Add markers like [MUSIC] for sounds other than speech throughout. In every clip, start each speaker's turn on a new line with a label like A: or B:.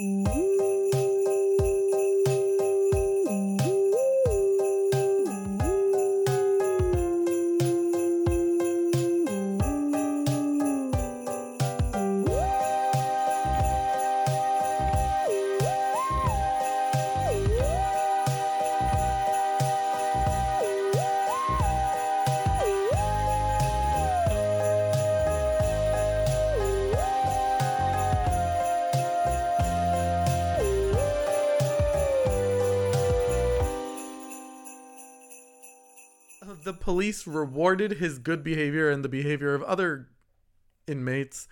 A: mmm the police rewarded his good behavior and the behavior of other inmates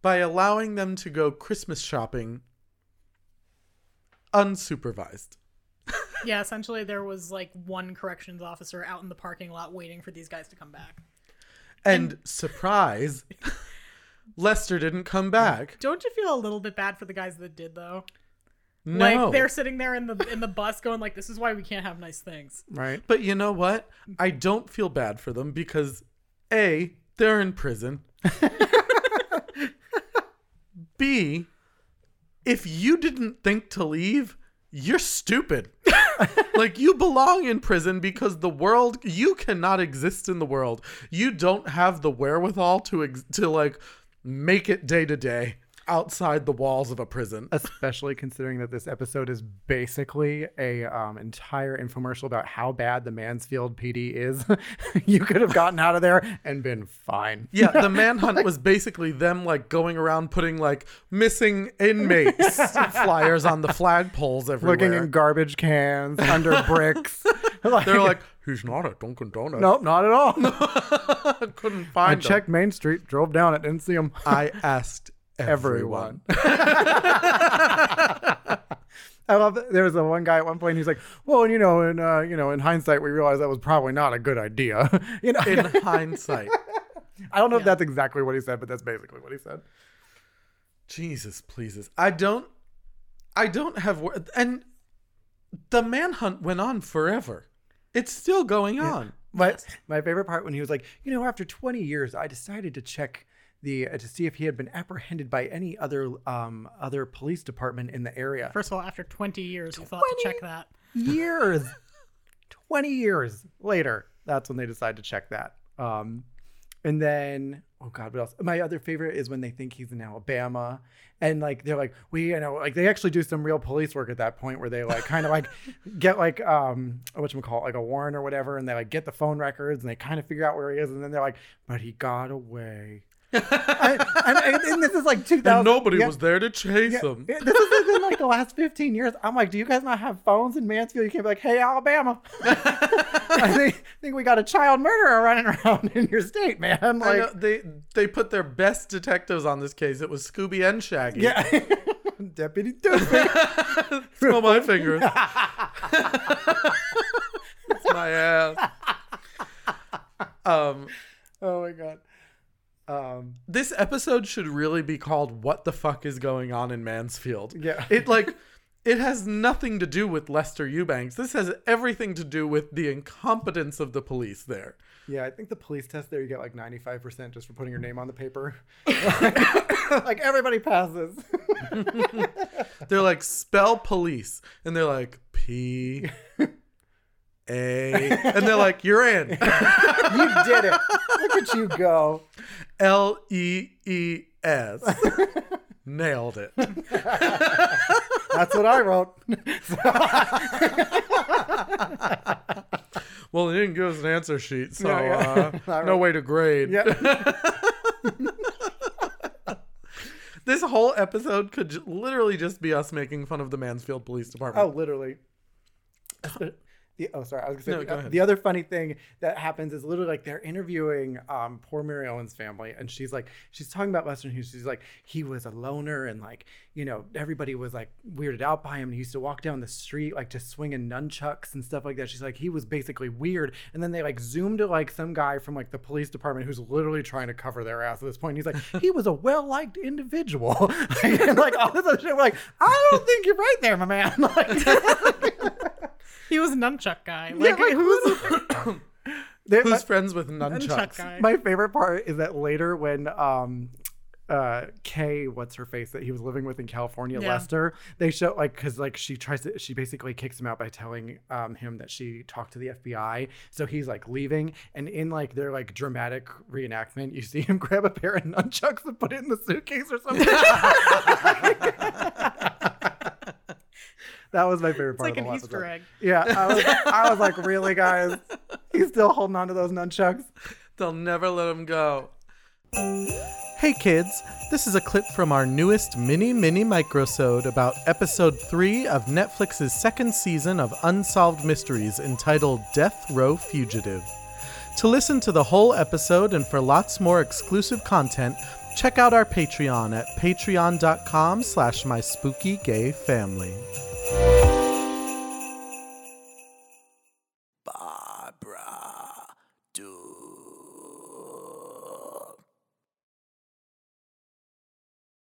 A: by allowing them to go Christmas shopping unsupervised. [LAUGHS]
B: Yeah, essentially there was like one corrections officer out in the parking lot waiting for these guys to come back.
A: And surprise, [LAUGHS] Lester didn't come back.
B: Don't you feel a little bit bad for the guys that did though?
A: No.
B: Like they're sitting there in the in the bus going like this is why we can't have nice things.
C: Right.
A: But you know what? I don't feel bad for them because A, they're in prison. [LAUGHS] B, if you didn't think to leave, you're stupid. [LAUGHS] like you belong in prison because the world you cannot exist in the world. You don't have the wherewithal to ex- to like make it day to day outside the walls of a prison.
C: Especially considering that this episode is basically a um, entire infomercial about how bad the Mansfield PD is. [LAUGHS] you could have gotten out of there and been fine.
A: Yeah, the [LAUGHS] manhunt was basically them like going around putting like missing inmates [LAUGHS] flyers on the flagpoles everywhere.
C: Looking in garbage cans, under bricks. Like-
A: They're like, he's not at Dunkin' Donuts.
C: nope, not at all.
A: Couldn't
C: I
A: find him.
C: I checked Main Street, drove down it, didn't see him.
A: I asked everyone.
C: Everyone. [LAUGHS] I love that there was a one guy at one point. He's like, "Well, and you know, in uh, you know, in hindsight, we realized that was probably not a good idea." [LAUGHS] you know,
A: In hindsight, [LAUGHS]
C: I don't know if that's exactly what he said, but that's basically what he said.
A: Jesus pleases. I don't. I don't have. And the manhunt went on forever. It's still going on.
C: My my favorite part when he was like, you know, after 20 years, I decided to check the uh, to see if he had been apprehended by any other um other police department in the area.
B: First of all, after 20 years, you thought to check that.
C: years [LAUGHS] 20 years later that's when they decide to check that um and then oh god what else my other favorite is when they think he's in alabama and like they're like we you know like they actually do some real police work at that point where they like kind of like [LAUGHS] get like um what you call it like a warrant or whatever and they like get the phone records and they kind of figure out where he is and then they're like but he got away and, and, and this is like 2000 [LAUGHS]
A: And nobody
C: yeah.
A: was there to chase.
C: Yeah, This has been like the last 15 years. I'm like, do you guys not have phones in Mansfield? You can't be like, hey, Alabama. [LAUGHS] I [LAUGHS] think, think we got a child murderer running around in your state, man.
A: I
C: Like,
A: know, they they put their best detectives on this case. It was Scooby and Shaggy.
C: yeah. Deputy Doofy.
A: Smell my fingers. it's my ass. Um,
C: oh my God. Um,
A: this episode should really be called "What the fuck is going on in Mansfield?"
C: Yeah. [LAUGHS]
A: it like it has nothing to do with Lester Eubanks. This has everything to do with the incompetence of the police there.
C: yeah, I think the police test there, you get like 95% just for putting your name on the paper. [LAUGHS] like, everybody passes. [LAUGHS]
A: They're like spell police, and they're like P A, and they're like you're in [LAUGHS]
C: you did it. Look at you go.
A: L E E S. [LAUGHS] Nailed it.
C: That's what I wrote. [LAUGHS]
A: Well, they didn't give us an answer sheet, so
C: Yeah, yeah.
A: Uh, no way to grade.
C: yeah.
A: This whole episode could j- literally just be us making fun of the Mansfield Police Department.
C: Oh, literally. The, oh, sorry. I was gonna say
A: go
C: the,
A: ahead.
C: the other funny thing that happens is literally like they're interviewing um, poor Mary Ellen's family, and she's like, she's talking about Lester Hughes. She's like, he was a loner, and like, you know, everybody was like weirded out by him. And he used to walk down the street like just swinging nunchucks and stuff like that. She's like, he was basically weird. And then they like zoomed to like some guy from like the police department who's literally trying to cover their ass at this point. And he's like, [LAUGHS] he was a well liked individual, [LAUGHS] and like all this other shit. We're like, I don't think you're right there, my man. [LAUGHS] Like,
B: He was a nunchuck guy. Like,
C: like,
B: who's
A: Who's [COUGHS]
C: my,
A: friends with
B: nunchuck
A: nunchucks?
B: guy? [LAUGHS]
C: my favorite part is that later when um uh Kay, what's her face that he was living with in California,
B: Yeah.
C: Lester. They show like because like she tries to she basically kicks him out by telling um him that she talked to the FBI. So he's like leaving, and in like their like dramatic reenactment, you see him [LAUGHS] grab a pair of nunchucks and put it in the suitcase or something. [LAUGHS] that was my favorite
B: It's
C: part.
B: like
C: of the
B: an
C: whole
B: Easter
C: episode.
B: egg.
C: Yeah, I was, I was like, really, guys? He's still holding on to those nunchucks.
A: They'll never let him go. Hey kids, this is a clip from our newest mini mini microsode about episode 3 of Netflix's second season of Unsolved Mysteries entitled Death Row Fugitive. To listen to the whole episode and for lots more exclusive content, check out our Patreon at patreon.com slash my spooky gay family.